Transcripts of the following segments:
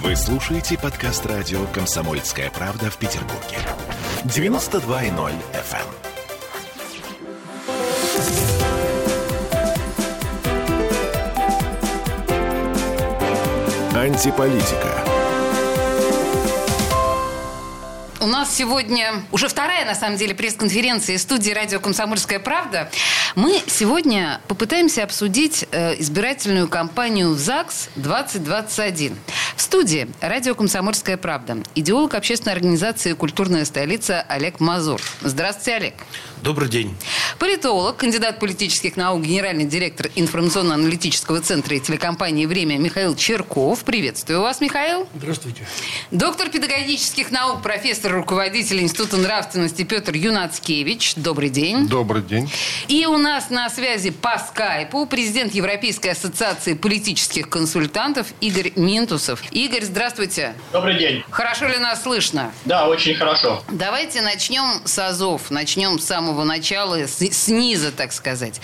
Вы слушаете подкаст радио «Комсомольская правда» в Петербурге. 92.0 FM. Антиполитика. У нас сегодня уже вторая, на самом деле, пресс-конференция из студии радио «Комсомольская правда». Мы сегодня попытаемся обсудить э, избирательную кампанию в ЗАГС 2021. В студии радио «Комсомольская правда» идеолог общественной организации «Культурная столица» Олег Мазур. Здравствуйте, Олег. Добрый день. Политолог, кандидат политических наук, генеральный директор информационно-аналитического центра и телекомпании «Время» Михаил Черков. Приветствую вас, Михаил. Здравствуйте. Доктор педагогических наук, профессор, руководитель Института нравственности Петр Юнацкевич. Добрый день. Добрый день. И у нас на связи по скайпу президент Европейской ассоциации политических консультантов Игорь Минтусов. Игорь, здравствуйте. Добрый день. Хорошо ли нас слышно? Да, очень хорошо. Давайте начнем с АЗОВ. Начнем с самого начала, с, снизу, так сказать.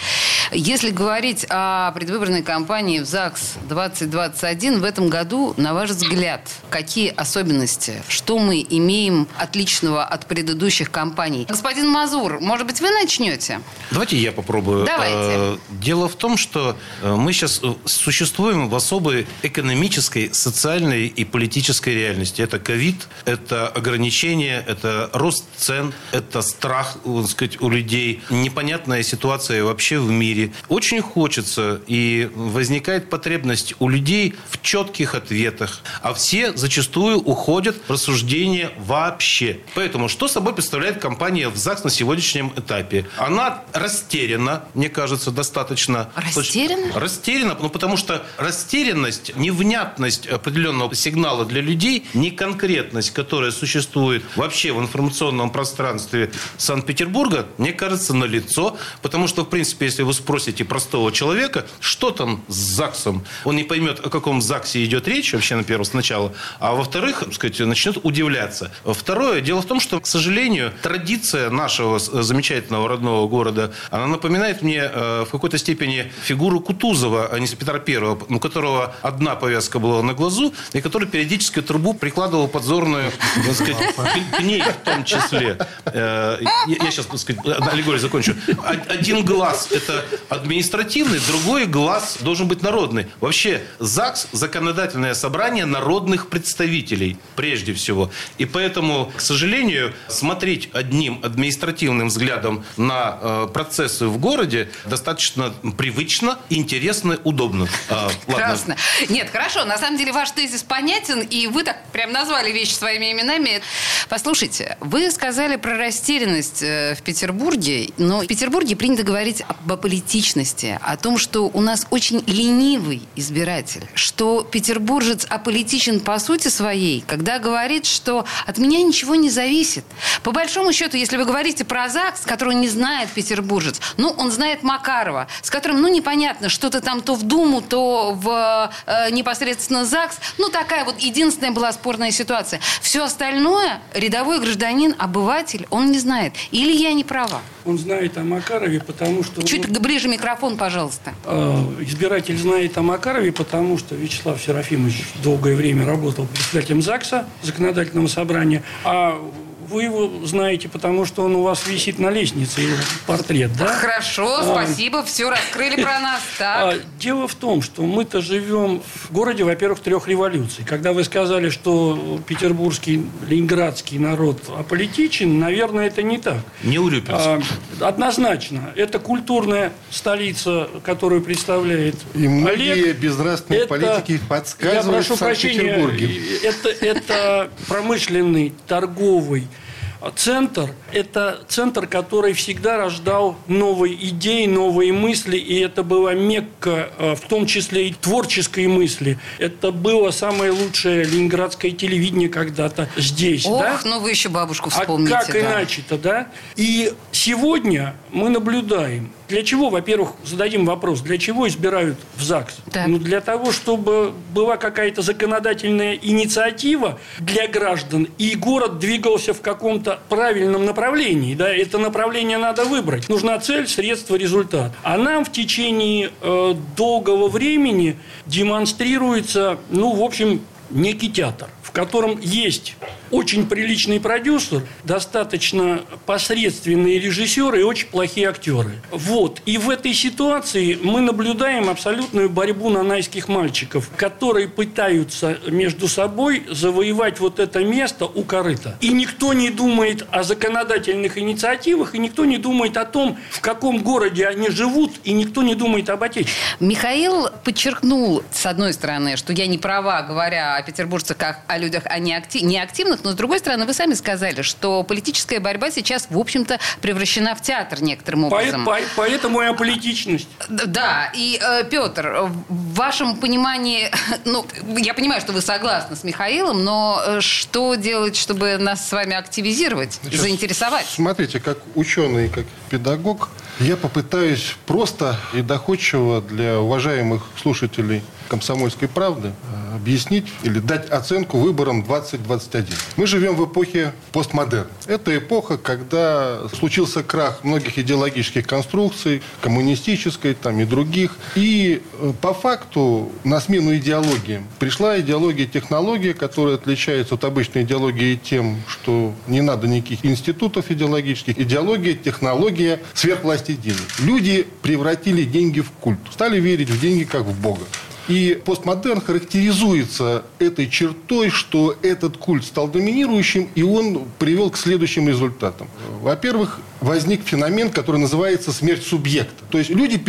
Если говорить о предвыборной кампании в ЗАГС 2021, в этом году, на ваш взгляд, какие особенности? Что мы имеем отличного от предыдущих кампаний? Господин Мазур, может быть, вы начнете? Давайте я попробую. Давайте. Э, Дело в том, что э, мы сейчас э, существуем в особой экономической, социальной и политической реальности. Это ковид, это ограничения, это рост цен, это страх, так сказать, у людей, непонятная ситуация вообще в мире. Очень хочется и возникает потребность у людей в четких ответах, а все зачастую уходят в рассуждения вообще. Поэтому что собой представляет компания в ЗАГС на сегодняшнем этапе? Она растеряна, мне кажется, достаточно. Растеряна? Растеряна, ну потому что растерянность, невнятность определенного сигнала для людей, неконкретность, которая существует вообще в информационном пространстве Санкт-Петербурга, мне кажется, налицо, потому что, в принципе, если вы спросите простого человека, что там с ЗАГСом, он не поймет, о каком ЗАГСе идет речь вообще, на первом сначала, а во-вторых, сказать, начнет удивляться. Второе, дело в том, что, к сожалению, традиция нашего замечательного родного города, она напоминает мне э, в какой-то степени фигуру Кутузова, а не Петра Первого, у которого одна повязка была на глазу, и который периодически трубу прикладывал подзорную, так сказать, к- ней в том числе. Э, я сейчас, так сказать, аллегорию закончу. Один глаз – это административный, другой глаз должен быть народный. Вообще, ЗАГС – законодательное собрание народных представителей, прежде всего. И поэтому, к сожалению, смотреть одним административным взглядом на э, процессы в городе достаточно привычно, интересно, удобно. А. Прекрасно. Нет, хорошо. На самом деле ваш тезис понятен, и вы так прям назвали вещи своими именами. Послушайте, вы сказали про растерянность э, в Петербурге, но в Петербурге принято говорить об аполитичности, о том, что у нас очень ленивый избиратель, что петербуржец аполитичен по сути своей, когда говорит, что от меня ничего не зависит. По большому счету, если вы говорите про ЗАГС, которого не знает петербуржец, ну, он знает Макарова, с которым, ну, непонятно, что-то там то в Думу, то в э, непосредственно ЗАГС. Ну, такая вот единственная была спорная ситуация. Все остальное рядовой гражданин, обыватель, он не знает. Или я не права? Он знает о Макарове, потому что... Чуть ну, ближе микрофон, пожалуйста. э, избиратель знает о Макарове, потому что Вячеслав Серафимович долгое время работал председателем ЗАГСа, законодательного собрания, а вы его знаете, потому что он у вас висит на лестнице, его портрет, да? Хорошо, А. спасибо, все раскрыли про нас. А, Так. Дело в том, что мы-то живем в городе, во-первых, трех революций. Когда вы сказали, что петербургский, ленинградский народ аполитичен, наверное, это не так. Не урюпится. А, однозначно, это культурная столица, которую представляет И многие Олег. безнравственные Это- политики Я подсказывают прошу в Санкт-Петербурге. прощения, это, это промышленный, торговый центр. Это центр, который всегда рождал новые идеи, новые мысли, и это была Мекка, э, в том числе и творческой мысли. Это было самое лучшее ленинградское телевидение когда-то здесь. Ох, да? ну вы еще бабушку А вспомните. как да. иначе-то, да? И сегодня мы наблюдаем, для чего, во-первых, зададим вопрос, для чего избирают в ЗАГС? Так. Ну, для того, чтобы была какая-то законодательная инициатива для граждан, и город двигался в каком-то правильном направлении, да, это направление надо выбрать. Нужна цель, средство, результат. А нам в течение э, долгого времени демонстрируется, ну, в общем, некий театр, в котором есть очень приличный продюсер, достаточно посредственные режиссеры и очень плохие актеры. Вот. И в этой ситуации мы наблюдаем абсолютную борьбу нанайских мальчиков, которые пытаются между собой завоевать вот это место у корыта. И никто не думает о законодательных инициативах, и никто не думает о том, в каком городе они живут, и никто не думает об отечестве. Михаил подчеркнул, с одной стороны, что я не права, говоря о петербуржцах как о людях о неактивных, но с другой стороны, вы сами сказали, что политическая борьба сейчас, в общем-то, превращена в театр некоторым образом. По, по, поэтому и аполитичность. Да, и, э, Петр, в вашем понимании, ну, я понимаю, что вы согласны с Михаилом, но э, что делать, чтобы нас с вами активизировать, Сейчас, заинтересовать? Смотрите, как ученый, как педагог, я попытаюсь просто и доходчиво для уважаемых слушателей «Комсомольской правды» объяснить или дать оценку выборам 2021. Мы живем в эпохе постмодерн. Это эпоха, когда случился крах многих идеологических конструкций, коммунистической там и других. И э, по факту на смену идеологии пришла идеология технология, которая отличается от обычной идеологии тем, что не надо никаких институтов идеологических. Идеология, технология, сверхвласти денег. Люди превратили деньги в культ. Стали верить в деньги как в Бога. И постмодерн характеризуется этой чертой, что этот культ стал доминирующим, и он привел к следующим результатам. Во-первых, возник феномен, который называется смерть субъекта. То есть люди,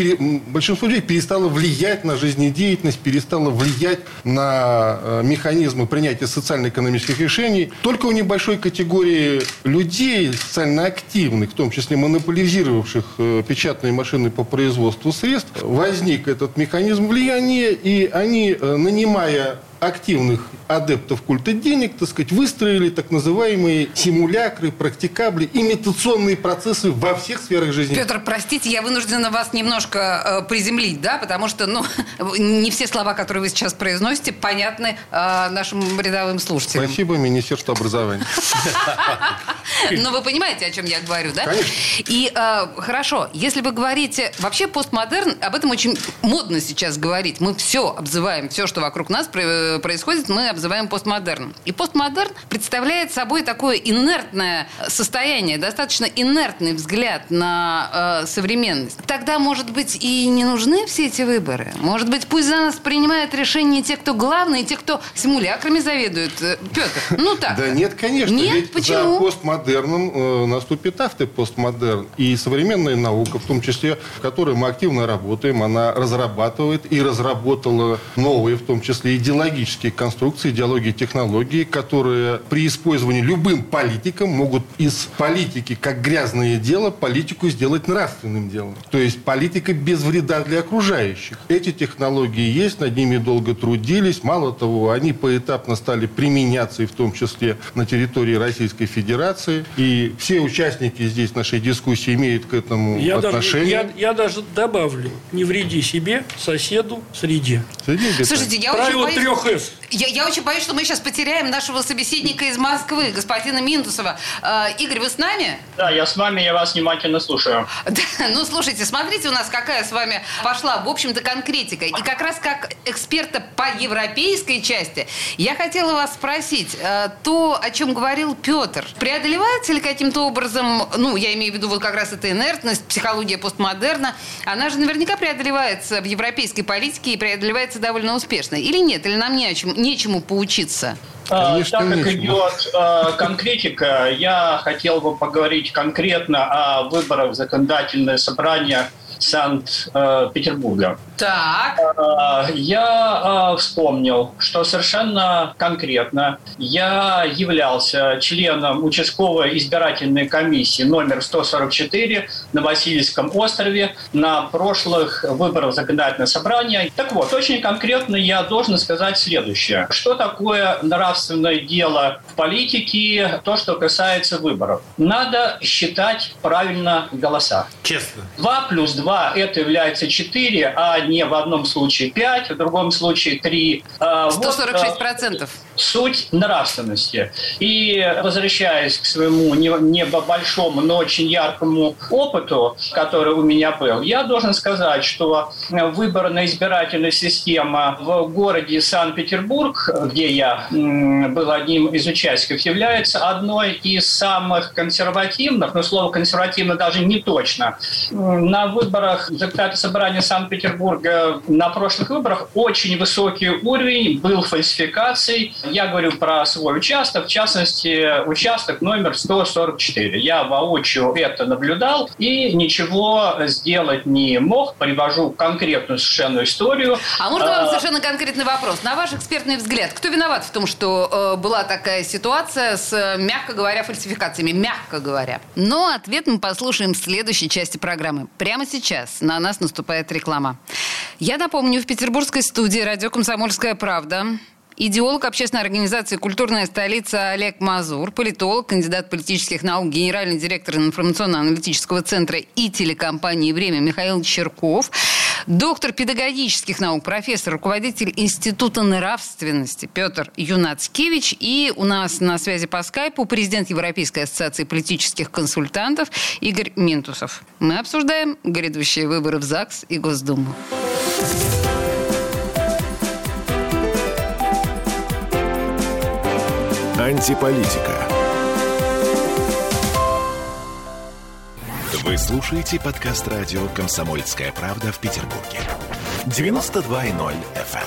большинство людей перестало влиять на жизнедеятельность, перестало влиять на э, механизмы принятия социально-экономических решений. Только у небольшой категории людей, социально активных, в том числе монополизировавших э, печатные машины по производству средств, возник этот механизм влияния, и они, э, нанимая активных адептов культа денег, так сказать, выстроили так называемые симулякры, практикабли, имитационные процессы во всех сферах жизни. Петр, простите, я вынуждена вас немножко э, приземлить, да, потому что, ну, не все слова, которые вы сейчас произносите, понятны э, нашим рядовым слушателям. Спасибо Министерству образования. Но вы понимаете, о чем я говорю, да? Конечно. И э, хорошо, если вы говорите, вообще постмодерн, об этом очень модно сейчас говорить. Мы все обзываем, все, что вокруг нас происходит, мы обзываем постмодерном. И постмодерн представляет собой такое инертное состояние, достаточно инертный взгляд на э, современность. Тогда, может быть, и не нужны все эти выборы? Может быть, пусть за нас принимают решения те, кто главные, те, кто симулякрами заведует? Э, Петр, ну так. Да нет, конечно. Нет, почему? За постмодерном э, наступит автопостмодерн. И современная наука, в том числе, в которой мы активно работаем, она разрабатывает и разработала новые, в том числе идеологические конструкции, идеологии, технологии, которые при использовании любым политиком могут из политики, как грязное дело, политику сделать нравственным делом. То есть политика без вреда для окружающих. Эти технологии есть, над ними долго трудились. Мало того, они поэтапно стали применяться и в том числе на территории Российской Федерации. И все участники здесь нашей дискуссии имеют к этому я отношение. Даже, я, я даже добавлю, не вреди себе, соседу, среде. Среде Слушайте, я Правило очень боюсь... трех «С». Я, я очень боюсь, что мы сейчас потеряем нашего собеседника из Москвы, господина Минтусова. Э, Игорь, вы с нами? Да, я с вами, я вас внимательно слушаю. Да, ну, слушайте, смотрите у нас, какая с вами пошла, в общем-то, конкретика. И как раз как эксперта по европейской части, я хотела вас спросить, э, то, о чем говорил Петр, преодолевается ли каким-то образом, ну, я имею в виду вот как раз эта инертность, психология постмодерна, она же наверняка преодолевается в европейской политике и преодолевается довольно успешно. Или нет? Или нам не о чем, нечему поучиться? А, Конечно, так как нечего. идет э, конкретика, я хотел бы поговорить конкретно о выборах в законодательное собрание Санкт-Петербурга. Так. Э, Я э, вспомнил, что совершенно конкретно я являлся членом участковой избирательной комиссии номер 144 на Васильевском острове на прошлых выборах законодательного собрания. Так вот, очень конкретно я должен сказать следующее. Что такое нравственное дело в политике, то, что касается выборов? Надо считать правильно голоса. Честно. 2 плюс 2 это является 4, а не в одном случае 5, в другом случае 3. 146%. Вот, суть нравственности. И возвращаясь к своему небольшому, но очень яркому опыту, который у меня был, я должен сказать, что выборная избирательная система в городе Санкт-Петербург, где я был одним из участников, является одной из самых консервативных, но слово консервативно даже не точно. На выборах депутата собрания Санкт-Петербурга на прошлых выборах очень высокий уровень был фальсификаций. Я говорю про свой участок, в частности, участок номер 144. Я воочию это наблюдал и ничего сделать не мог. Привожу конкретную совершенно историю. А можно вам а, совершенно конкретный вопрос? На ваш экспертный взгляд, кто виноват в том, что э, была такая ситуация с, мягко говоря, фальсификациями? Мягко говоря. Но ответ мы послушаем в следующей части программы. Прямо сейчас на нас наступает реклама. Я напомню, в петербургской студии «Радио Комсомольская правда» идеолог общественной организации «Культурная столица» Олег Мазур, политолог, кандидат политических наук, генеральный директор информационно-аналитического центра и телекомпании «Время» Михаил Черков, доктор педагогических наук, профессор, руководитель Института нравственности Петр Юнацкевич и у нас на связи по скайпу президент Европейской ассоциации политических консультантов Игорь Минтусов. Мы обсуждаем грядущие выборы в ЗАГС и Госдуму. Антиполитика. Вы слушаете подкаст радио «Комсомольская правда» в Петербурге. 92.0 FM.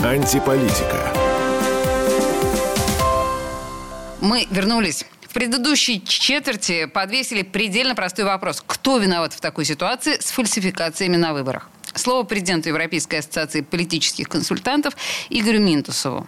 эм. Антиполитика. Мы вернулись в предыдущей четверти подвесили предельно простой вопрос. Кто виноват в такой ситуации с фальсификациями на выборах? Слово президенту Европейской ассоциации политических консультантов Игорю Минтусову.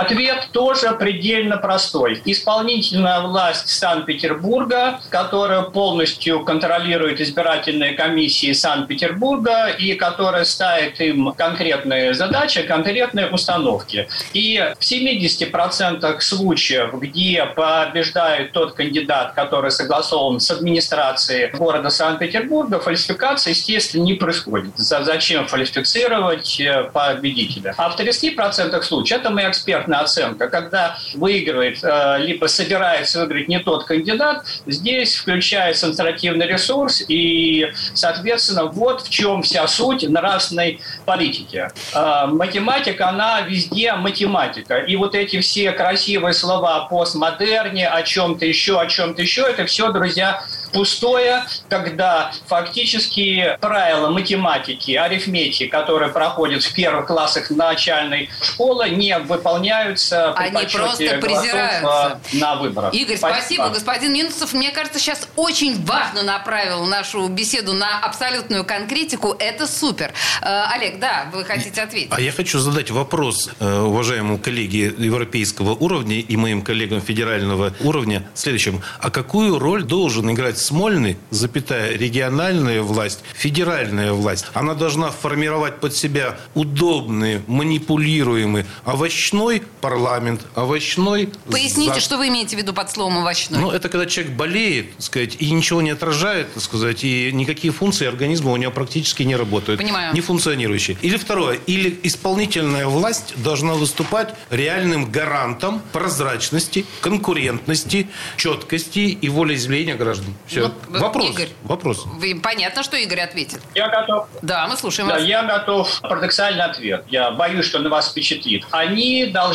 Ответ тоже предельно простой. Исполнительная власть Санкт-Петербурга, которая полностью контролирует избирательные комиссии Санкт-Петербурга и которая ставит им конкретные задачи, конкретные установки. И в 70% случаев, где побеждает тот кандидат, который согласован с администрацией города Санкт-Петербурга, фальсификация, естественно, не происходит. Зачем фальсифицировать э, победителя? А в 30% случаев, это мы эксперт экспертная оценка. Когда выигрывает, э, либо собирается выиграть не тот кандидат, здесь включается административный ресурс, и, соответственно, вот в чем вся суть нравственной политики. Э, математика, она везде математика. И вот эти все красивые слова о постмодерне, о чем-то еще, о чем-то еще, это все, друзья, пустое, когда фактически правила математики, арифметики, которые проходят в первых классах начальной школы, не выполняются при Они просто презираются. на выборах. Игорь, спасибо. спасибо. Господин Минусов, мне кажется, сейчас очень важно направил нашу беседу на абсолютную конкретику. Это супер. Э, Олег, да, вы хотите ответить? А я хочу задать вопрос э, уважаемому коллеге европейского уровня и моим коллегам федерального уровня следующим. А какую роль должен играть Смольный, запятая, региональная власть, федеральная власть, она должна формировать под себя удобный, манипулируемый овощной парламент, овощной... Поясните, за... что вы имеете в виду под словом овощной? Ну, это когда человек болеет, так сказать, и ничего не отражает, так сказать, и никакие функции организма у него практически не работают. Понимаю. Не функционирующие. Или второе, или исполнительная власть должна выступать реальным гарантом прозрачности, конкурентности, четкости и волеизъявления граждан. Все. Вот, вопрос. Игорь, вопрос. Вы, понятно, что Игорь ответит. Я готов. Да, мы слушаем да, вас. Я готов. Парадоксальный ответ. Я боюсь, что на вас впечатлит. Они должны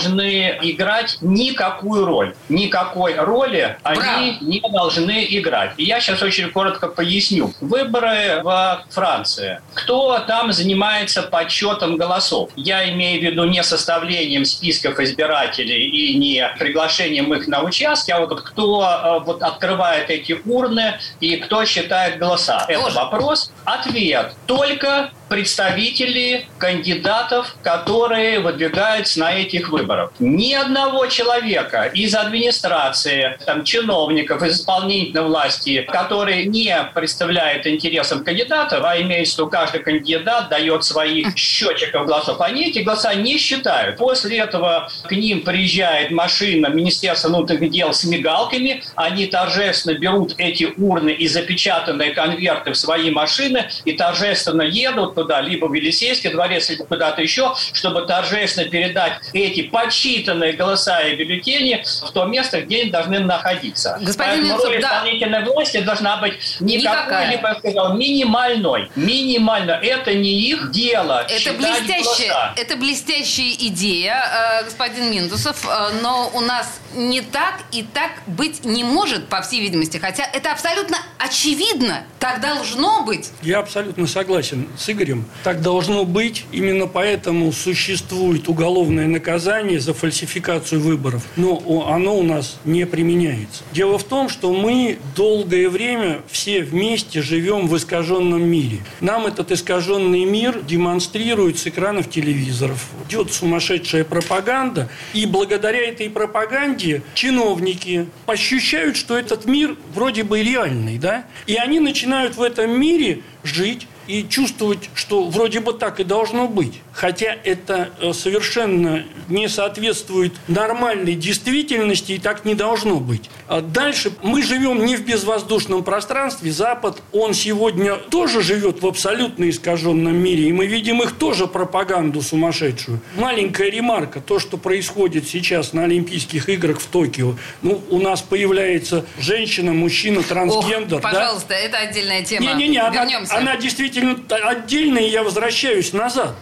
играть никакую роль. Никакой роли Браво. они не должны играть. И я сейчас очень коротко поясню. Выборы в Франции. Кто там занимается подсчетом голосов? Я имею в виду не составлением списков избирателей и не приглашением их на участки, а вот кто э, вот открывает эти урны и кто считает голоса. Это вопрос. Ответ. Только представители кандидатов, которые выдвигаются на этих выборах. Ни одного человека из администрации, там, чиновников, из исполнительной власти, который не представляет интересам кандидатов, а имеется виду каждый кандидат дает свои счетчиков голосов, они эти голоса не считают. После этого к ним приезжает машина Министерства внутренних дел с мигалками, они торжественно берут эти урны и запечатанные конверты в свои машины и торжественно едут туда, либо в Елисейский дворец, либо куда-то еще, чтобы торжественно передать эти подсчитанные голоса и бюллетени в то место, где они должны находиться. Господин Поэтому Минцов, роль да. исполнительной власти должна быть не Никакая. какой-либо, я сказал, минимальной. Минимально. Это не их дело. Это блестящая, голоса. это блестящая идея, э, господин Миндусов, э, но у нас не так и так быть не может, по всей видимости. Хотя это абсолютно очевидно. Так должно быть. Я абсолютно согласен с Игорем. Так должно быть. Именно поэтому существует уголовное наказание за фальсификацию выборов. Но оно у нас не применяется. Дело в том, что мы долгое время все вместе живем в искаженном мире. Нам этот искаженный мир демонстрируют с экранов телевизоров. Идет сумасшедшая пропаганда. И благодаря этой пропаганде чиновники ощущают, что этот мир вроде бы реальный. Да? И они начинают в этом мире жить и чувствовать, что вроде бы так и должно быть. Хотя это э, совершенно не соответствует нормальной действительности и так не должно быть. А дальше мы живем не в безвоздушном пространстве. Запад, он сегодня тоже живет в абсолютно искаженном мире. И мы видим их тоже пропаганду сумасшедшую. Маленькая ремарка. То, что происходит сейчас на Олимпийских играх в Токио. Ну, у нас появляется женщина, мужчина, трансгендер. Ох, да? пожалуйста, это отдельная тема. Не-не-не, она, Вернемся. она действительно отдельная, и я возвращаюсь назад.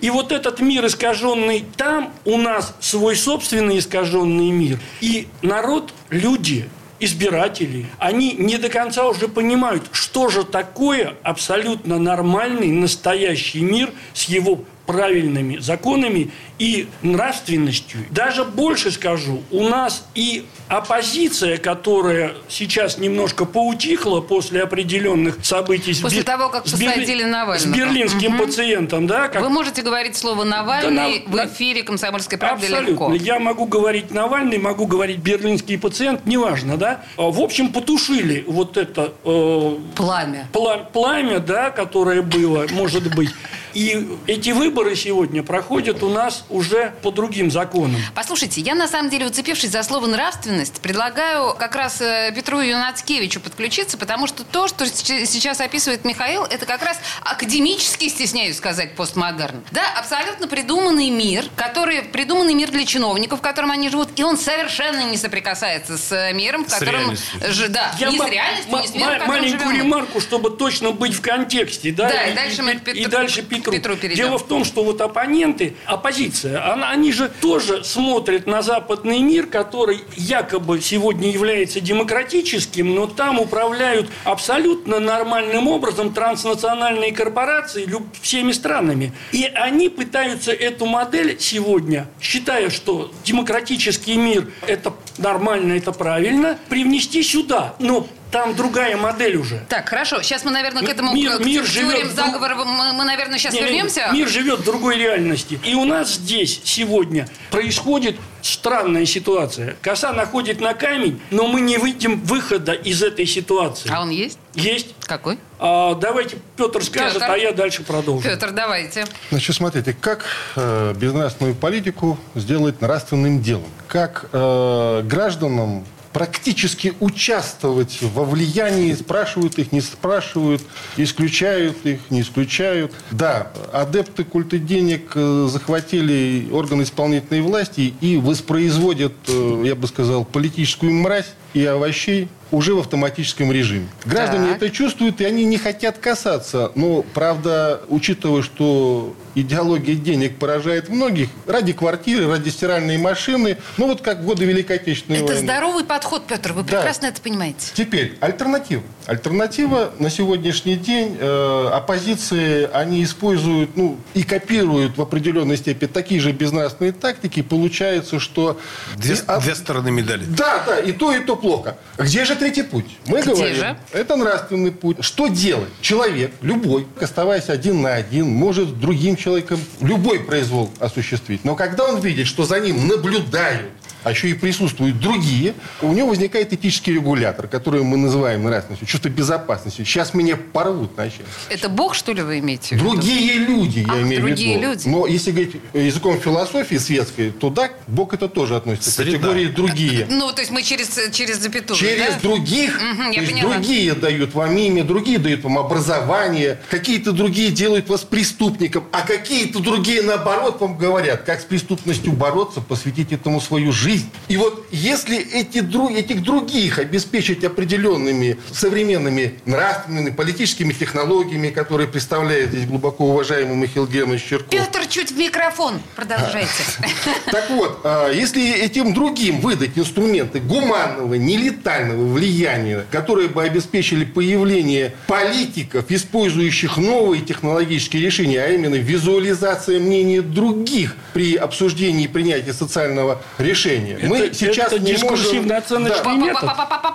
И вот этот мир искаженный там, у нас свой собственный искаженный мир. И народ, люди, избиратели, они не до конца уже понимают, что же такое абсолютно нормальный, настоящий мир с его правильными законами и нравственностью. Даже больше скажу, у нас и оппозиция, которая сейчас немножко поутихла после определенных событий с После Бер- того, как с посадили Навального. С берлинским пациентом, да? как- Вы можете говорить слово «Навальный» Да, на- в эфире «Комсомольской правды» Абсолютно. легко. Я могу говорить Навальный, могу говорить берлинский пациент, неважно, да? А, В общем, потушили вот это э, Пламя. пла- пламя, да, которое было, может быть. И эти выборы сегодня проходят у нас уже по другим законам. Послушайте, я на самом деле, уцепившись за слово «нравственность», предлагаю как раз э, Петру Юнацкевичу подключиться, потому что то, что с- сейчас описывает Михаил, это как раз академически, стесняюсь сказать, постмодерн. Да, абсолютно придуманный мир, который придуманный мир для чиновников, в котором они живут, и он совершенно не соприкасается с э, миром, в С котором... реальностью. ж- да, Я не с реальностью, не с миром, в котором маленькую живем ремарку, чтобы точно быть в контексте. Да, Да, и дальше мы и Петру- дальше Петру. Петру перейдем. Дело в том, что вот оппоненты, оппозиция, она, они же тоже смотрят на западный мир, который якобы сегодня является демократическим, но там управляют абсолютно нормальным образом транснациональные корпорации всеми странами. И они пытаются эту модель сегодня, считая, что демократический мир – это нормально, это правильно, привнести сюда. Но там другая модель уже. Так, хорошо. Сейчас мы, наверное, к этому Мир- к, к мир теориям живет заговора мы, мы, наверное, сейчас Не, не, вернемся. Мир живет в другой реальности. И у нас здесь сегодня происходит странная ситуация. Коса находит на камень, но мы не видим выхода из этой ситуации. А он есть? Есть. Какой? А, давайте Петр скажет, Петр. а я дальше продолжу. Петр, давайте. Значит, смотрите, как э, безнравственную политику сделать нравственным делом? Как э, гражданам практически участвовать во влиянии, спрашивают их, не спрашивают, исключают их, не исключают. Да, адепты культа денег э, захватили органы исполнительной власти и воспроизводят, э, я бы сказал, политическую мразь и овощей уже в автоматическом режиме. Граждане Так. это чувствуют, и они не хотят касаться. Но, правда, учитывая, что идеология денег поражает многих, ради квартиры, ради стиральной машины, ну вот как в годы Великой Отечественной Это войны. здоровый подход, Петр. Вы Да. прекрасно это понимаете. Теперь альтернатива. Альтернатива на сегодняшний день э, оппозиции они используют ну, и копируют в определенной степени такие же безнравственные тактики. Получается, что Две, и от- две стороны медали. да, да, и то, и то плохо. Где же третий путь. Мы Где говорим, же? это нравственный путь. Что делать? Человек, любой, оставаясь один на один, может с другим человеком любой произвол осуществить. Но когда он видит, что за ним наблюдают, а еще и присутствуют другие, у него возникает этический регулятор, который мы называем нравственностью, чувство безопасности. Сейчас меня порвут на части. Это Бог, что ли, вы имеете в виду? Другие люди, я Ах, имею другие в виду. люди. Но если говорить языком философии светской, то да, Бог это тоже относится к Среда. категории другие. Ну, то есть мы через, через запятую, Через да? других, Мгм, я то есть другие дают вам имя, другие дают вам образование, какие-то другие делают вас преступником, а какие-то другие, наоборот, вам говорят, как с преступностью бороться, посвятить этому свою жизнь. И вот если эти, этих других обеспечить определенными современными нравственными, политическими технологиями, которые представляет здесь глубоко уважаемый Михаил Германович Черков, Петр, чуть в микрофон. Продолжайте. так вот, а, если этим другим выдать инструменты гуманного, нелетального влияния, которые бы обеспечили появление политиков, использующих новые технологические решения, а именно визуализация мнения других при обсуждении и принятии социального решения, мы Это- сейчас это не можем... дискурсивно-оценочный Да. метод.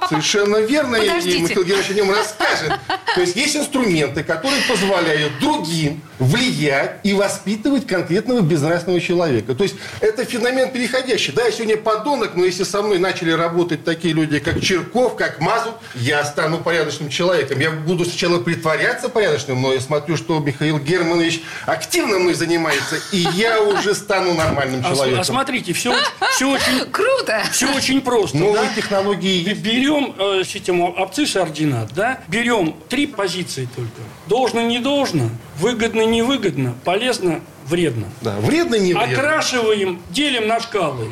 Совершенно верно, и Подождите. Михаил Георгиевич о нем расскажет. То есть есть инструменты, которые позволяют другим влиять и воспитывать конкретного безнравственного человека. То есть это феномен переходящий. Да, я сегодня подонок, но если со мной начали работать такие люди, как Черков, как Мазур, я стану порядочным человеком. Я буду сначала притворяться порядочным, но я смотрю, что Михаил Германович активно мной занимается, и я уже стану нормальным А, см- человеком. а смотрите, все, все очень, Круто. все очень просто. Новые да? технологии. Берем э, систему абцисс и ординат, да? Берем три позиции только. Должно, не должно, выгодно, невыгодно, полезно, вредно. Да, вредно, не вредно. Окрашиваем, делим на шкалы.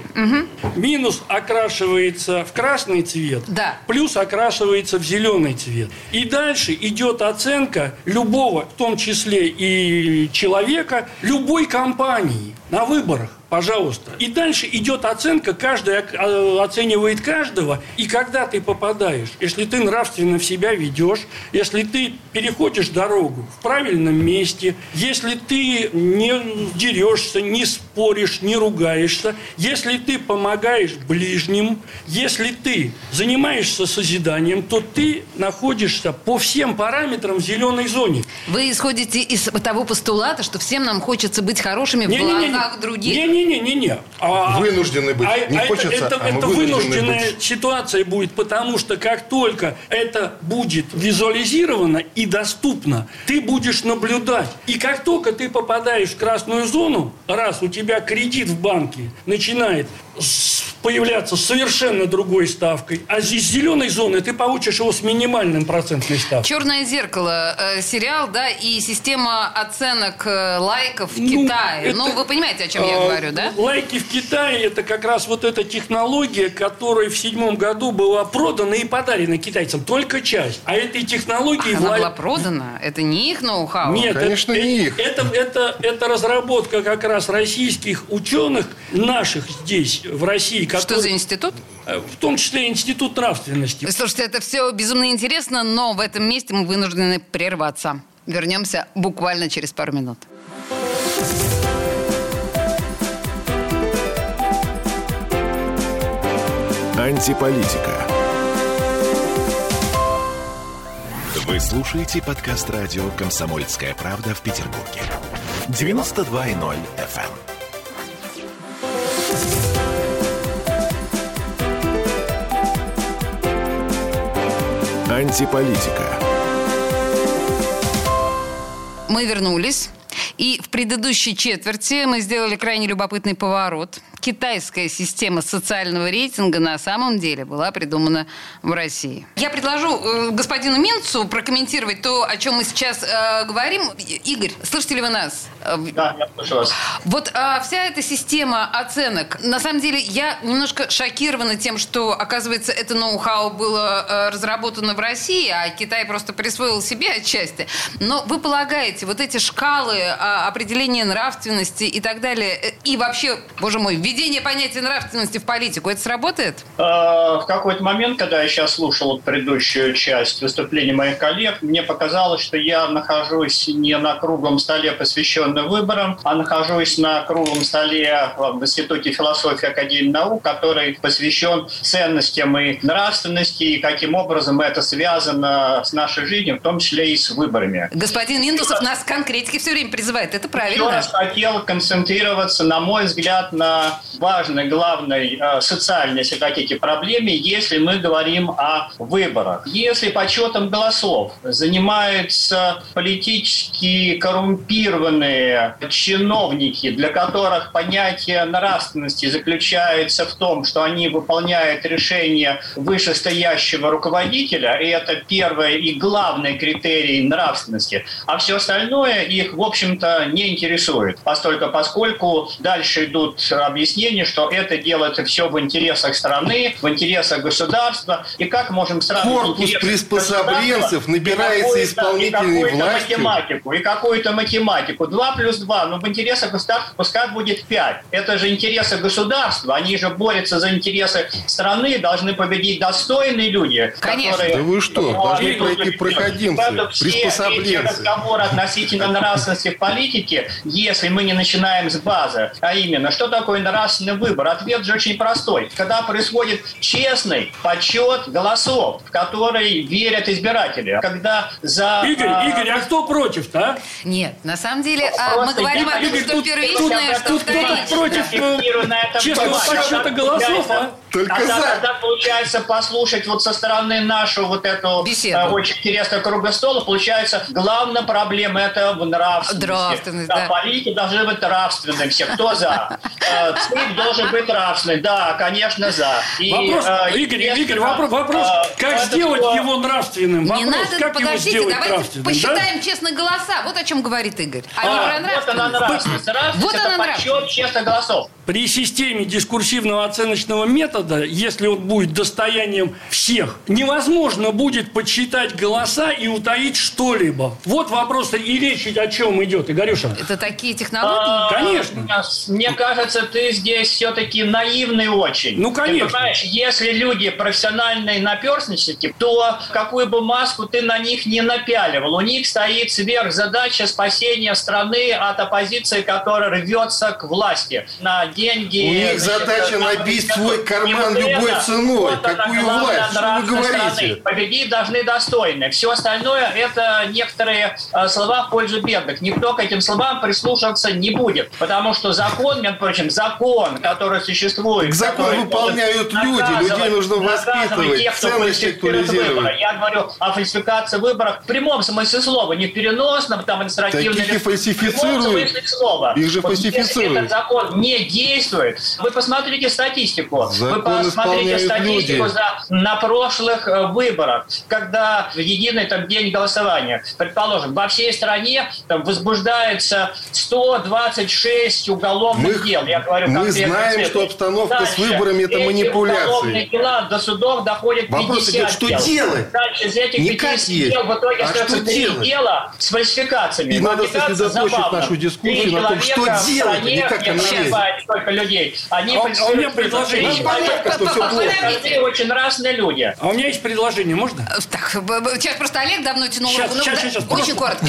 Минус окрашивается в красный цвет, Да. плюс окрашивается в зеленый цвет. И дальше идет оценка любого, в том числе и человека, любой компании на выборах. Пожалуйста. И дальше идет оценка, каждый оценивает каждого. И когда ты попадаешь, если ты нравственно себя ведешь, если ты переходишь дорогу в правильном месте, если ты не дерешься, не споришь, не ругаешься, если ты помогаешь ближним, если ты занимаешься созиданием, то ты находишься по всем параметрам в зеленой зоне. Вы исходите из того постулата, что всем нам хочется быть хорошими в Не-не-не-не. Глазах других. Не-не-не-не. А- Вынуждены быть. а- Не а это- хочется, это, а это вынуждены вынужденная быть. ситуация будет, потому что как только это будет визуализировано и доступно, ты будешь наблюдать. И как только ты попадаешь в красную зону, раз у тебя кредит в банке начинает появляться с совершенно другой ставкой, а здесь зеленой зоны ты получишь его с минимальным процентной ставкой. Черное зеркало, э, сериал, да, и система оценок э, лайков в Ну, Китае. это- Ну, вы понимаете, о чем я А, говорю, да? Лайки в Китае – это как раз вот эта технология, которая в седьмом году была продана и подарена китайцам. Только часть. А этой технологии... Она вла- была продана. Это не их ноу-хау. Нет, Конечно, это, не э- их. Это, это, это разработка как раз российских ученых, наших здесь, в России, Что которые- за институт? э, в том числе Институт нравственности. Слушайте, это все безумно интересно, но в этом месте мы вынуждены прерваться. Вернемся буквально через пару минут. Антиполитика. Вы слушаете подкаст радио «Комсомольская правда» в Петербурге. 92.0 FM. Антиполитика. Мы вернулись. И в предыдущей четверти мы сделали крайне любопытный поворот. Китайская система социального рейтинга на самом деле была придумана в России. Я предложу э, господину Минцу прокомментировать то, о чем мы сейчас э, говорим. Игорь, слышите ли вы нас? Э, Да, я слышу вас. Вот а, вся эта система оценок, на самом деле я немножко шокирована тем, что, оказывается, это ноу-хау было э, разработано в России, а Китай просто присвоил себе отчасти. Но вы полагаете, вот эти шкалы а, определения нравственности и так далее, э, и вообще, боже мой, введение понятия нравственности в политику, это сработает? Э, в какой-то момент, когда я сейчас слушал предыдущую часть выступления моих коллег, мне показалось, что я нахожусь не на круглом столе, посвященном выборам, а нахожусь на круглом столе в Институте философии Академии наук, который посвящен ценностям и нравственности, и каким образом это связано с нашей жизнью, в том числе и с выборами. Господин Индусов нас к конкретике все время призывает. Это правильно. Еще раз хотел концентрироваться, на мой взгляд, на важной, главной э, социальной, если хотите, проблеме, если мы говорим о выборах. Если подсчетом голосов занимаются политически коррумпированные чиновники, для которых понятие нравственности заключается в том, что они выполняют решение вышестоящего руководителя, и это первый и главный критерий нравственности, а все остальное их, в общем-то, не интересует, постольку, поскольку дальше идут объяснения, что это делается все в интересах страны, в интересах государства, и как можем сравнить Корпус приспособленцев набирается исполнительной и властью. математику, и какую-то математику. 2 плюс 2, ну в интересах государства пускай будет 5. Это же интересы государства, они же борются за интересы страны, должны победить достойные люди, Конечно. которые... Да вы что, должны идут пройти проходимцы, Поэтому все эти приспособленцы. разговоры относительно нравственности в политике, если мы не начинаем с базы, а именно, что такое нравственный выбор? Ответ же очень простой. Когда происходит честный подсчет голосов, в который верят избиратели, когда за... Игорь, а, Игорь, а кто против-то, а? Нет, на самом деле, а, мы говорим я- о том, Игорь, что тут- первичное, что тут кто-то против, э, честного подсчета голосов, а? Только тогда, за. тогда получается послушать вот со стороны нашу вот эту Беседу. э, очень интересную круглый стол, получается, главная проблема это в нравственности. Нравственность, да. Политики должны быть нравственными все. Кто за? Э, ЦИК должен быть нравственный. Да, конечно, за. И, Вопрос, э, Игорь, Игорь, вопрос, вопрос э, как это сделать всё- его нравственным? Не Вопрос, надо, как его подождите, сделать давайте нравственным, да? посчитаем честно голоса. Вот о чем говорит Игорь. А, не А, про вот она нравственность. нравственность. Нравственность Вот это она подсчет честных голосов. При системе дискурсивного оценочного метода, если он будет достоянием всех, невозможно будет подсчитать голоса и утаить что-либо. Вот вопрос и речь о чем идет, Игорюша. Это такие технологии? А, Конечно. Мне кажется, ты здесь все-таки наивный очень. Ну, конечно. Ты понимаешь, если люди профессиональные наперстничники, то какую бы маску ты на них не напяливал, у них стоит сверхзадача спасения страны от оппозиции, которая рвется к власти на деньги. У них задача на- набить на- свой карман Вот любой ценой. вот она Какую главная власть? Что вы говорите? страны. Победить должны достойные. Все остальное это некоторые э, слова в пользу бедных. Никто к этим словам прислушиваться не будет. Потому что закон, между прочим, закон, который существует... Закон выполняют люди. Людей нужно воспитывать, тех, ценности актуализировать. Я говорю о фальсификации выборов в прямом смысле слова, не в переносном, там, административном. Таких и фальсифицируют. Их же Вот если фальсифицируют. этот закон не действует, вы посмотрите статистику. вы Закон посмотрите статистику люди. за, на прошлых э, выборах, когда в единый там, день голосования, предположим, во всей стране там, возбуждается 126 уголовных Мы- дел. Я говорю мы конкретно знаем, цифры. что обстановка с Дальше. выборами – это Эти манипуляции. уголовные дела до судов доходят Вопрос 50 идет, что дел. делать? Дальше из этих Не как 50 есть, дел в итоге а остается что три делать? дела с фальсификациями. И надо сосредоточить нашу дискуссию на том, что делать, а не как она есть. людей. Они А у- меня предложение. Понятно, что всё плохо. Очень разные люди. А у меня есть предложение, можно? Так, б- б- сейчас просто Олег давно тянул Сейчас, руку. Сейчас, да, сейчас. Очень коротко.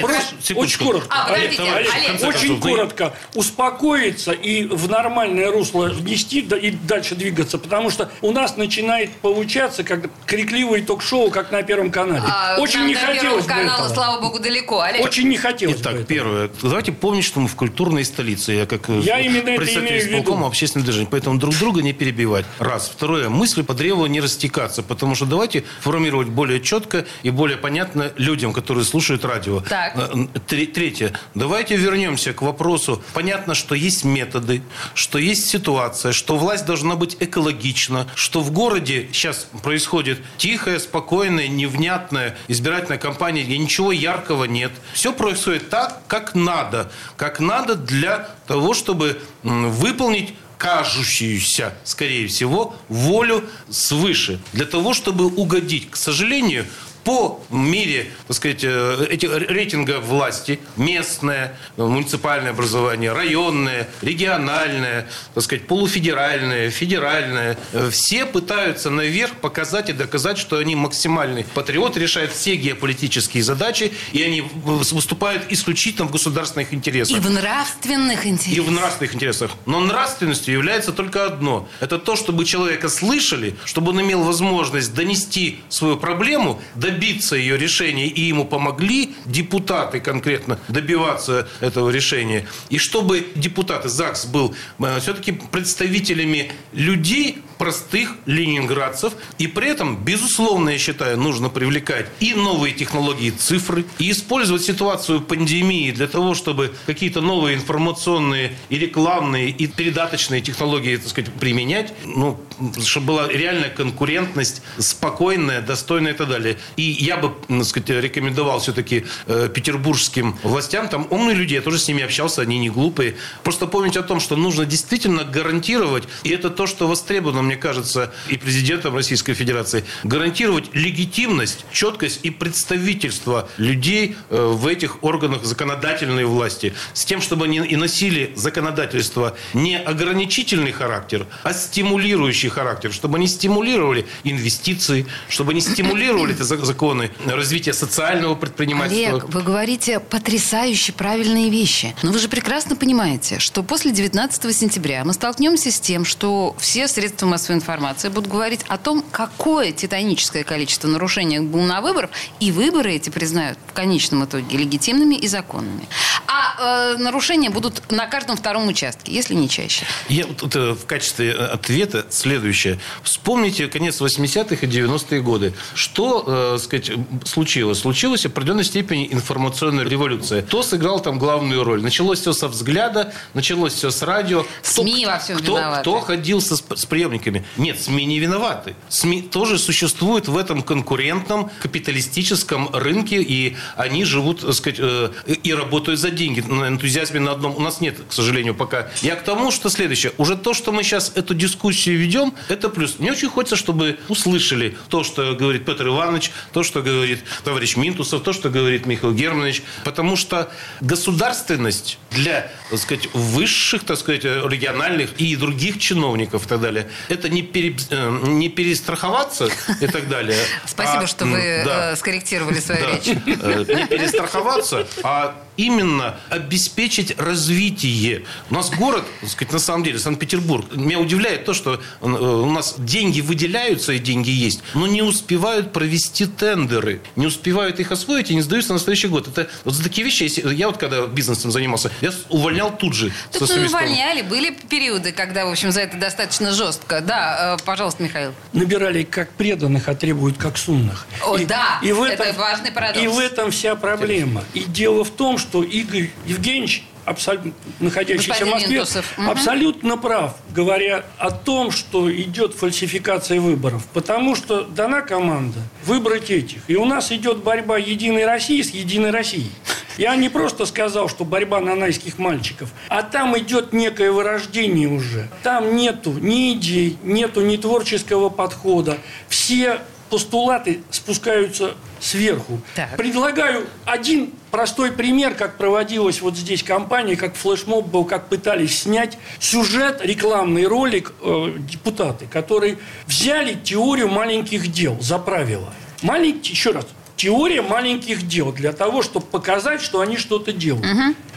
Очень коротко. А, подождите, Олег, Очень коротко. Успокоиться и в нормальное русло внести и дальше двигаться, потому что у нас начинает получаться как крикливое ток-шоу, как на Первом канале. А, Очень не хотелось бы канала, этого. слава богу, далеко. Олег, Очень не хотелось бы Итак, первое. Давайте помнить, что мы в культурной столице. Я как э, Я именно это представитель имею в виду. исполкома общественного движения. Поэтому друг друга не перебивать. Раз. Второе. Мысли по древу не растекаться. Потому что давайте формировать более четко и более понятно людям, которые слушают радио. Так. Э, тре- Третье. Давайте вернемся к вопросу. Понятно, что есть методы, что есть ситуация, что власть должна быть экологична, что в городе сейчас происходит тихая, спокойная, невнятная избирательная кампания, где ничего яркого нет. Все происходит так, как надо. Как надо для того, чтобы выполнить кажущуюся, скорее всего, волю свыше. Для того, чтобы угодить. К сожалению, по мере, так сказать, э, этих рейтинга власти, местное, муниципальное образование, районное, региональное, так сказать, полуфедеральное, федеральное, э, все пытаются наверх показать и доказать, что они максимальный патриот, решают все геополитические задачи, и они выступают исключительно в государственных интересах. И в нравственных интересах. И в нравственных интересах. Но нравственностью является только одно. Это то, чтобы человека слышали, чтобы он имел возможность донести свою проблему, добиться ее решения, и ему помогли депутаты конкретно добиваться этого решения. И чтобы депутаты ЗАГС был э, все-таки представителями людей, простых ленинградцев. И при этом, безусловно, я считаю, нужно привлекать и новые технологии цифры, и использовать ситуацию пандемии для того, чтобы какие-то новые информационные и рекламные, и передаточные технологии, так сказать, применять, ну, чтобы была реальная конкурентность, спокойная, достойная и так далее. И я бы, так сказать, рекомендовал все-таки э, петербургским властям, там умные люди, я тоже с ними общался, они не глупые, просто помнить о том, что нужно действительно гарантировать, и это то, что востребовано, мне кажется, и президентом Российской Федерации, гарантировать легитимность, четкость и представительство людей э, в этих органах законодательной власти, с тем, чтобы они и носили законодательство не ограничительный характер, а стимулирующий характер, чтобы они стимулировали инвестиции, чтобы они стимулировали эти законы развития социального предпринимательства. Олег, вы говорите потрясающе правильные вещи. Но вы же прекрасно понимаете, что после 19 сентября мы столкнемся с тем, что все средства массовой информации будут говорить о том, какое титаническое количество нарушений было на выборах, и выборы эти признают в конечном итоге легитимными и законными. А э, нарушения будут на каждом втором участке, если не чаще. Я вот, э, в качестве э, ответа следующее. Вспомните конец 80-х и 90-е годы. Что, э, сказать, случилось? Случилась в определенной степени информационная революция. Кто сыграл там главную роль? Началось все со взгляда, началось все с радио. Кто, СМИ во всем кто, виноваты. Кто ходил со, с приемниками? Нет, СМИ не виноваты. СМИ тоже существуют в этом конкурентном капиталистическом рынке, и они живут, так сказать, э, и работают за деньги. На энтузиазме на одном у нас нет, к сожалению, пока. Я к тому, что следующее. Уже то, что мы сейчас эту дискуссию ведем, это плюс. Мне очень хочется, чтобы услышали то, что говорит Петр Иванович, то, что говорит товарищ Минтусов, то, что говорит Михаил Германович. Потому что государственность для, так сказать, высших, так сказать, региональных и других чиновников и так далее, это не, пере, э, не перестраховаться и так далее. Спасибо, а, что вы да. э, скорректировали свою Да. речь. Э, Не перестраховаться, а именно обеспечить развитие. У нас город, так сказать, на самом деле, Санкт-Петербург, меня удивляет то, что э, у нас деньги выделяются и деньги есть, но не успевают провести тендеры, не успевают их освоить и не сдаются на следующий год. Это вот за такие вещи, если- я вот когда бизнесом занимался, я увольнял тут же. Так со увольняли, были периоды, когда, в общем, за это достаточно жестко. Да, э, пожалуйста, Михаил. Набирали как преданных, а требуют как сумных. О, да, в это важный парадокс. И в этом вся проблема. И дело в том, что Игорь Евгеньевич, абсолютно находящийся в Москве, Минтусов, мгм. абсолютно прав, говоря о том, что идет фальсификация выборов. Потому что дана команда выбрать этих. И у нас идет борьба Единой России с Единой Россией. Я не просто сказал, что борьба нанайских мальчиков, а там идет некое вырождение уже. Там нету ни идей, нету ни творческого подхода. Все постулаты спускаются сверху. Так. Предлагаю один простой пример, как проводилась вот здесь кампания, как флешмоб был, как пытались снять сюжет, рекламный ролик э, депутаты, которые взяли теорию маленьких дел за правило. Маленький, еще раз, теория маленьких дел для того, чтобы показать, что они что-то делают.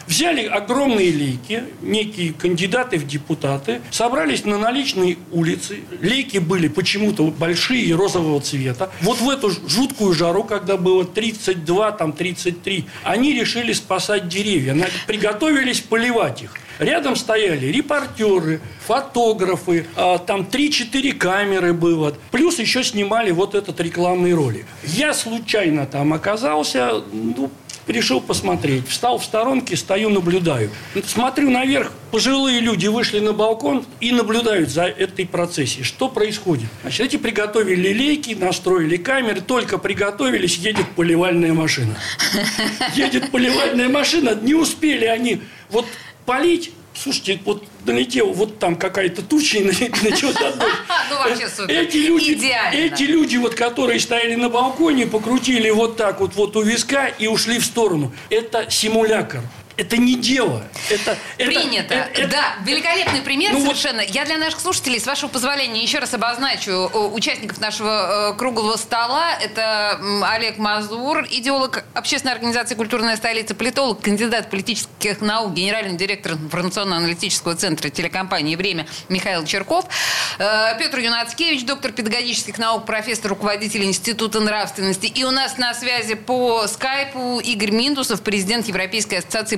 Взяли огромные лейки, некие кандидаты в депутаты, собрались на наличной улице. Лейки были почему-то большие, розового цвета. Вот в эту жуткую жару, когда было 32, там 33, они решили спасать деревья. Приготовились поливать их. Рядом стояли репортеры, фотографы, а, там 3-4 камеры было. Плюс еще снимали вот этот рекламный ролик. Я случайно там оказался, ну, решил посмотреть. Встал в сторонке, стою, наблюдаю. Смотрю наверх, пожилые люди вышли на балкон и наблюдают за этой процессией. Что происходит? Значит, эти приготовили лейки, настроили камеры, только приготовились, едет поливальная машина. Едет поливальная машина, не успели они вот полить, Слушайте, вот налетел вот там какая-то туча и начался дождь. Ну, супер. Эти люди, эти люди, вот, которые стояли на балконе, покрутили вот так вот, вот у виска и ушли в сторону. Это симулятор. Это не дело. Это, Принято. это- это- да, великолепный пример Ну вот- совершенно. Я для наших слушателей, с вашего позволения, еще раз обозначу э, участников нашего э, круглого стола. Это Олег Мазур, идеолог общественной организации «Культурная столица», политолог, кандидат политических наук, генеральный директор информационно-аналитического центра телекомпании «Время» Михаил Черков, э, Петр Юнацкевич, доктор педагогических наук, профессор, руководитель Института нравственности. И у нас на связи по скайпу Игорь Миндусов, президент Европейской ассоциации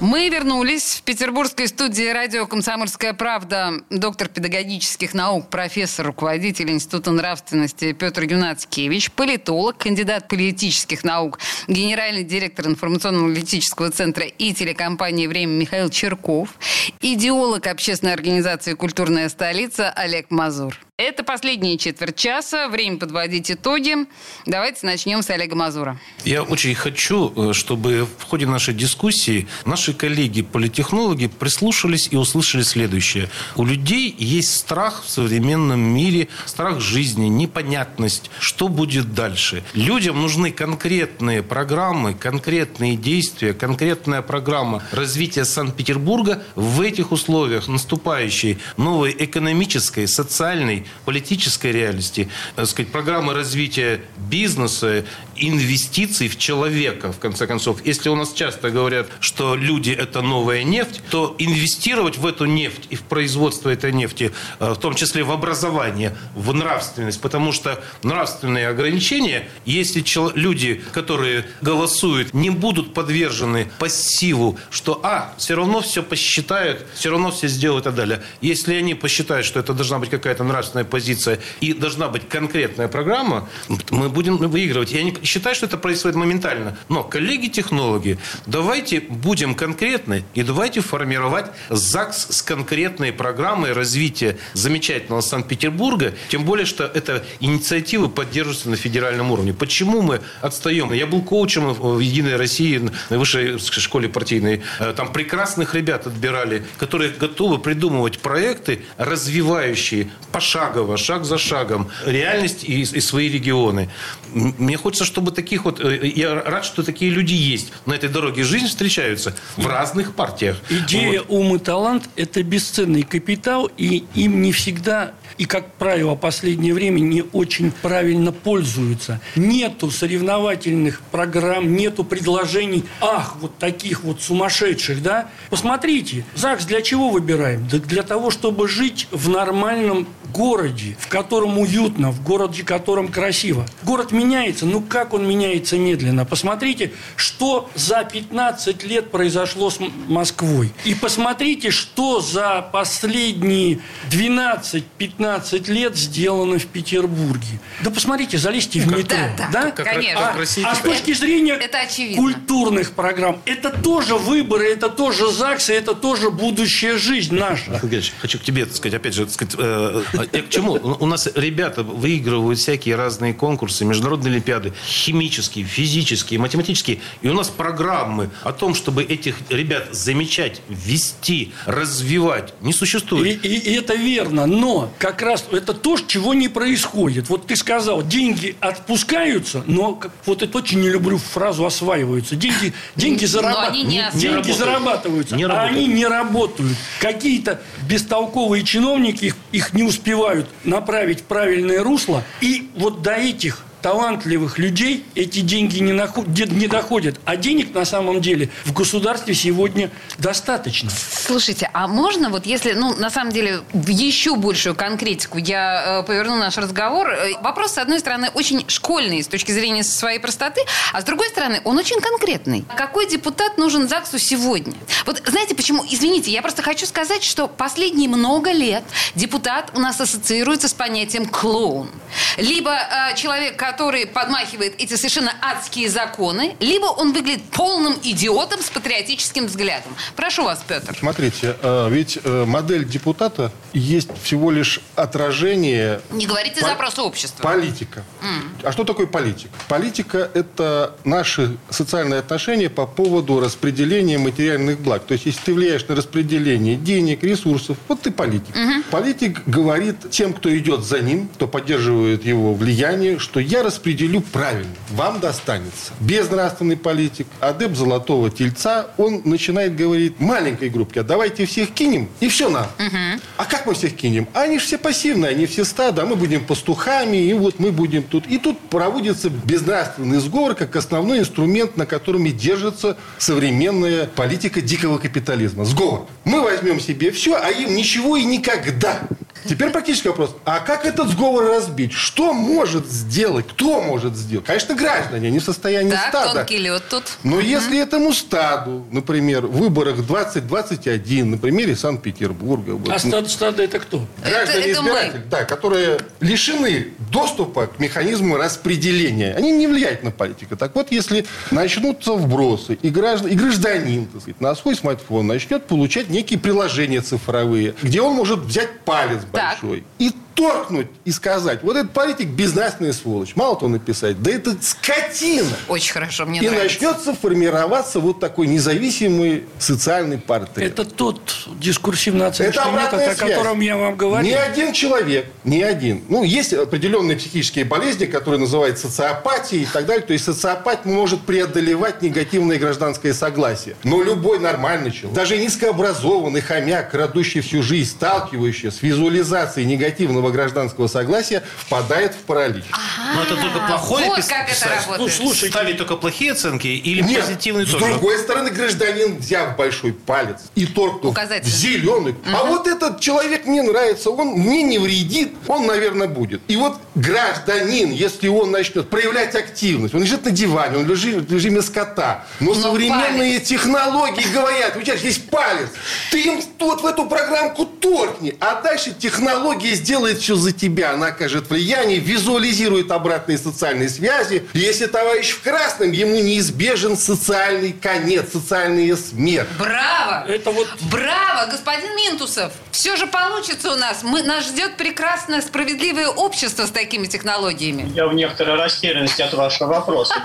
Мы вернулись в петербургской студии радио «Комсомольская правда». Доктор педагогических наук, профессор, руководитель Института нравственности Петр Юнацкевич, политолог, кандидат политических наук, генеральный директор информационно-аналитического центра и телекомпании «Время» Михаил Черков, идеолог общественной организации «Культурная столица» Олег Мазур. Это последняя четверть часа. Время подводить итоги. Давайте начнем с Олега Мазура. Я очень хочу, э, чтобы в ходе нашей дискуссии наши коллеги-политехнологи прислушались и услышали следующее. У людей есть страх в современном мире, страх жизни, непонятность, что будет дальше. Людям нужны конкретные программы, конкретные действия, конкретная программа развития Санкт-Петербурга в этих условиях наступающей новой экономической, социальной, политической реальности, так сказать, программы развития бизнеса, инвестиций в человека, в конце концов. Если у нас часто говорят, что люди – это новая нефть, то инвестировать в эту нефть и в производство этой нефти, э, в том числе в образование, в нравственность, потому что нравственные ограничения, если люди, которые голосуют, не будут подвержены пассиву, что, а, все равно все посчитают, все равно все сделают и так далее. Если они посчитают, что это должна быть какая-то нравственная позиция и должна быть конкретная программа, мы будем выигрывать. Я не считаю, что это происходит моментально. Но, коллеги-технологи, давайте будем конкретны и давайте формировать ЗАГС с конкретной программой развития замечательного Санкт-Петербурга, тем более, что эта инициатива поддерживается на федеральном уровне. Почему мы отстаем? Я был коучем в Единой России на высшей школе партийной. Э, Там прекрасных ребят отбирали, которые готовы придумывать проекты, развивающие пошагово, шаг за шагом реальность и, и свои регионы. Мне хочется, чтобы таких вот... э, Я рад, что такие люди есть. На этой дороге жизнь встречаются в разных партиях. Идея, Вот. ум и талант – это бесценный капитал, и им не всегда, и, как правило, в последнее время не очень правильно пользуются. Нету соревновательных программ, нету предложений, ах, вот таких вот сумасшедших, да? Посмотрите, ЗАГС для чего выбираем? Да для того, чтобы жить в нормальном городе, в котором уютно, в городе, в котором красиво. Город меняется, ну как он меняется медленно? Посмотрите, что за 15 лет произошло с Москвой. И посмотрите, что за последние 12-15 лет сделано в Петербурге. Да посмотрите, залезьте в метро. Да, да, Как- конечно. А, а с точки зрения Это очевидно. культурных программ, это тоже выборы, это тоже ЗАГС, и это тоже будущая жизнь наша. Хочу к тебе, так сказать, опять же, так сказать, э, я к чему? У нас ребята выигрывают всякие разные конкурсы, международные олимпиады, химические, физические, математические. И у нас программы о том, чтобы этих ребят замечать, вести, развивать, не И, существует. и- и это верно, но как раз это то, чего не происходит. Вот ты сказал, деньги отпускаются, но вот это очень не люблю фразу осваиваются. Деньги, деньги, зарабат- они не деньги работают. зарабатываются, Не а работают. они не работают. Какие-то бестолковые чиновники их, их не успевают направить в правильное русло. И вот до этих талантливых людей эти деньги не, наход- не доходят. А денег на самом деле в государстве сегодня достаточно. Слушайте, а можно вот если, ну, на самом деле, в еще большую конкретику я э, поверну наш разговор. Э, Вопрос, с одной стороны, очень школьный с точки зрения своей простоты, а с другой стороны, он очень конкретный. Какой депутат нужен ЗАГСу сегодня? Вот знаете почему? Извините, я просто хочу сказать, что последние много лет депутат у нас ассоциируется с понятием клоун. Либо э, человек, который подмахивает эти совершенно адские законы, либо он выглядит полным идиотом с патриотическим взглядом. Прошу вас, Петр. Смотрите, э, ведь э, модель депутата есть всего лишь отражение Не говорите По- запросы общества. Политика. А что такое политика? Политика – это наши социальные отношения по поводу распределения материальных благ. То есть, если ты влияешь на распределение денег, ресурсов, вот ты политик. Политик говорит тем, кто идет за ним, кто поддерживает его влияние, что я распределю правильно, вам достанется. Безнравственный политик, адепт золотого тельца, он начинает говорить маленькой группе, а давайте всех кинем, и все нам. А как мы всех кинем? Они же все пассивные, они все стадо, а мы будем пастухами, и вот мы будем тут. И тут проводится безнравственный сговор как основной инструмент, на котором и держится современная политика дикого капитализма. Сговор. Мы возьмем себе все, а им ничего и никогда. Теперь практический вопрос. А как этот сговор разбить? Что может сделать? Кто может сделать? Конечно, граждане, они в состоянии Так, стада. тонкий лед тут. Но если этому стаду, например, в выборах 2021, на примере Санкт-Петербурга, вот, А стадо, стадо это кто? граждане избиратели, да, которые лишены доступа к механизму распределения, они не влияют на политику. Так вот, если начнутся вбросы, и, граждан, и гражданин так сказать, на свой смартфон начнет получать некие приложения цифровые, где он может взять палец Так. большой и торкнуть и сказать, вот этот политик безнравственная сволочь. Мало того написать, да это скотина. Очень хорошо, мне И нравится. начнется формироваться вот такой независимый социальный портрет. Это тот дискурсивно-оценочный метод, обратная о связь. котором я вам говорил. Ни один человек, ни один. Ну, есть определенные психические болезни, которые называют социопатией и так далее. То есть социопат может преодолевать негативное гражданское согласие. Но любой нормальный человек, даже низкообразованный хомяк, крадущий всю жизнь, сталкивающийся с визуализацией негативного гражданского согласия, впадает в паралич. Но это только плохое вот пис- как это писать? работает. Ну, слушайте, Ставить только плохие оценки или Нет, позитивные с тоже? другой стороны, гражданин, взяв большой палец и торкнув Указательный. в зеленый, а вот этот человек мне нравится, он мне не вредит, он, наверное, будет. И вот гражданин, если он начнет проявлять активность, он лежит на диване, он лежит в режиме скота, но, Но современные технологии говорят, у тебя же есть палец, ты им вот в эту программку торкни, а дальше технология сделает все за тебя, она окажет влияние, визуализирует обратные социальные связи. Если товарищ в красном, ему неизбежен социальный конец, социальная смерть. Браво! Это вот- Браво, господин Минтусов! Все же получится у нас. Мы, нас ждет прекрасное, справедливое общество с такими технологиями. Я в некоторой растерянности от вашего вопроса.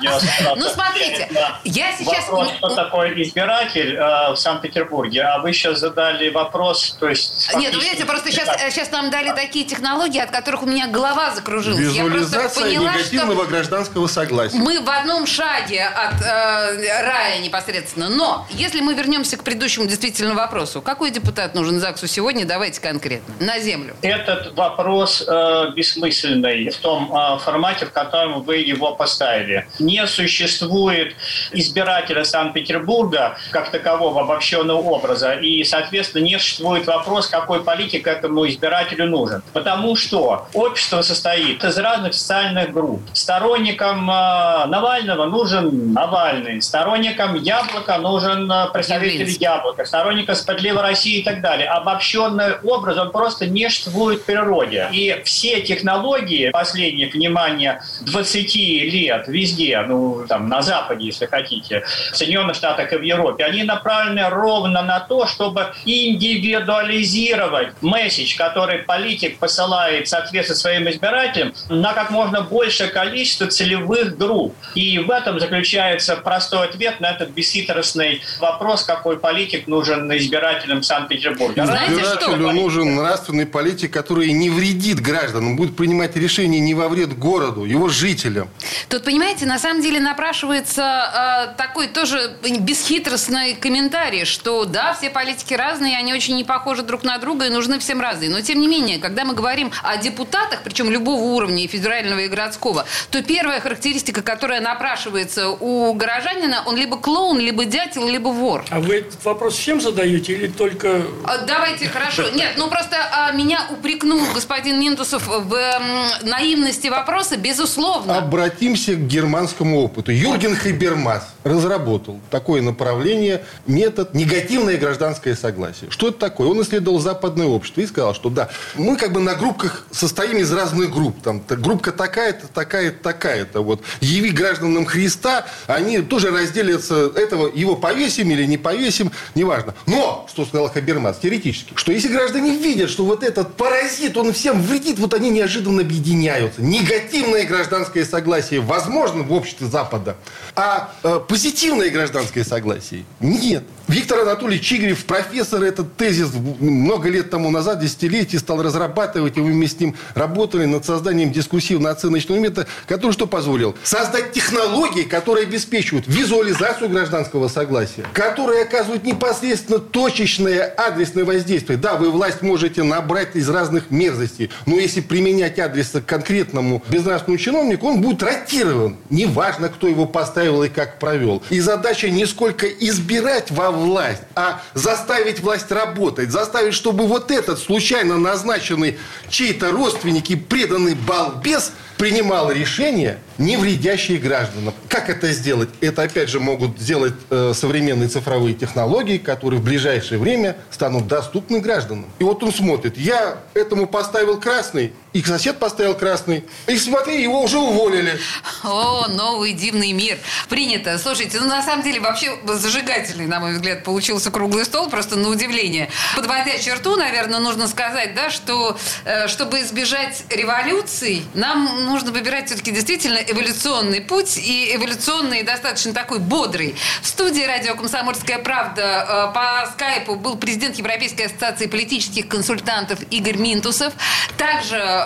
Ну, смотрите, я сейчас- Вопрос, кто такой избиратель э, в Санкт-Петербурге. А вы сейчас задали вопрос, то есть... Нет, вы видите, просто сейчас, сейчас нам дали такие технологии, от которых у меня голова закружилась. Визуализация поняла, негативного что гражданского согласия. мы в одном шаге от э, рая непосредственно. Но если мы вернемся к предыдущему действительно вопросу, какой депутат нужен ЗАГСу сегодня, давайте конкретно. На землю. Этот вопрос э, бессмысленный в том э, формате, в котором вы его поставили. Не существует избирателя Санкт-Петербурга как такового обобщенного образа, и, соответственно, не существует вопрос, какой политик этому избирателю нужен. Потому что общество состоит из разных социальных групп. Сторонникам э, Навального нужен Навальный, сторонникам Яблока нужен э, представитель. Яблока, сторонникам Справедливой России и так далее. Обобщенный образ, он просто не существует в природе. И все технологии последних, внимание, 20 лет везде, ну, там, на Западе, если хотите, в Соединенных Штатах и в Европе, они направлены ровно на то, чтобы индивидуализировать месседж, который политик посылает в соответствии своим избирателям на как можно большее количество целевых групп. И в этом заключается простой ответ на этот бесхитростный вопрос, какой политик нужен избирателям Санкт-Петербурга. Избирателю нужен нравственный политик, который не вредит гражданам, будет принимать решения не во вред городу, его жителям. Тут, понимаете, на самом деле напрашивается э, такой тоже бесхитростный комментарий, что да, все политики разные, они очень не похожи друг на друга и нужны всем разные. Но, тем не менее, когда мы говорим о депутатах, причем любого уровня, и федерального, и общегородского, то первая характеристика, которая напрашивается у горожанина, он либо клоун, либо дятел, либо вор. А вы этот вопрос всем задаете или только... А, Давайте, хорошо. Нет, ну просто а, меня упрекнул господин Минтусов в м, наивности вопроса, безусловно. Обратимся к германскому опыту. Юрген Хейбермас разработал такое направление, метод негативное гражданское согласие. Что это такое? Он исследовал западное общество и сказал, что да, мы как бы на группках состоим из разных групп. Там та- группка такая-то, такая-то, такая-то. Вот. Яви гражданам Христа, они тоже разделятся, этого его повесим или не повесим, неважно. Но, что сказал Хабермас, теоретически, что если граждане видят, что вот этот паразит, он всем вредит, вот они неожиданно объединяются. Негативное гражданское согласие возможно в обществе Запада, а э, позитивное гражданское согласие нет. Виктор Анатольевич Чигрев, профессор, этот тезис много лет тому назад, десятилетий, стал разрабатывать, и мы с ним работали над созданием дискуссивно-оценочного метода, который что позволил? Создать технологии, которые обеспечивают визуализацию гражданского согласия, которые оказывают непосредственно точечное адресное воздействие. Да, вы власть можете набрать из разных мерзостей, но если применять адрес к конкретному безнравственному чиновнику, он будет ротирован. Неважно, кто его поставил и как провел. И задача не сколько избирать во власть, а заставить власть работать, заставить, чтобы вот этот случайно назначенный чей-то родственник и преданный балбес принимал решения, не вредящие гражданам. Как это сделать? Это, опять же, могут сделать э, современные цифровые технологии, которые в ближайшее время станут доступны гражданам. И вот он смотрит, я этому поставил красный, и сосед поставил красный, и смотри, его уже уволили. О, новый дивный мир. Принято. Слушайте, ну на самом деле вообще зажигательный, на мой взгляд, получился круглый стол, просто на удивление. Подводя черту, наверное, нужно сказать, да, что э, чтобы избежать революций, нам нужно выбирать все-таки действительно эволюционный путь и эволюционный достаточно такой бодрый. В студии радио «Комсомольская правда» э, по скайпу был президент Европейской ассоциации политических консультантов Игорь Минтусов. Также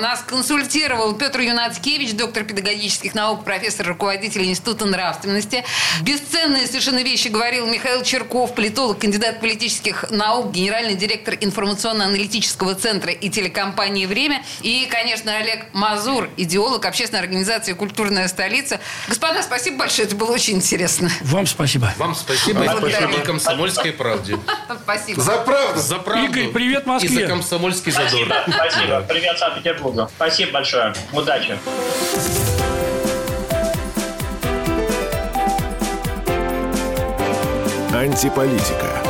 нас консультировал Петр Юнацкевич, доктор педагогических наук, профессор, руководитель Института нравственности. Бесценные совершенно вещи говорил Михаил Черков, политолог, кандидат политических наук, генеральный директор информационно-аналитического центра и телекомпании «Время». И, конечно, Олег Мазур, идеолог общественной организации «Культурная столица». Господа, спасибо большое, это было очень интересно. Вам спасибо. Вам спасибо. И Благодарю. спасибо комсомольской правде. Спасибо. За правду. За правду. Игорь, привет Москве. И за комсомольский задор. Спасибо, спасибо. Привет Санкт-Петербургу. Спасибо большое. Удачи. Антиполитика.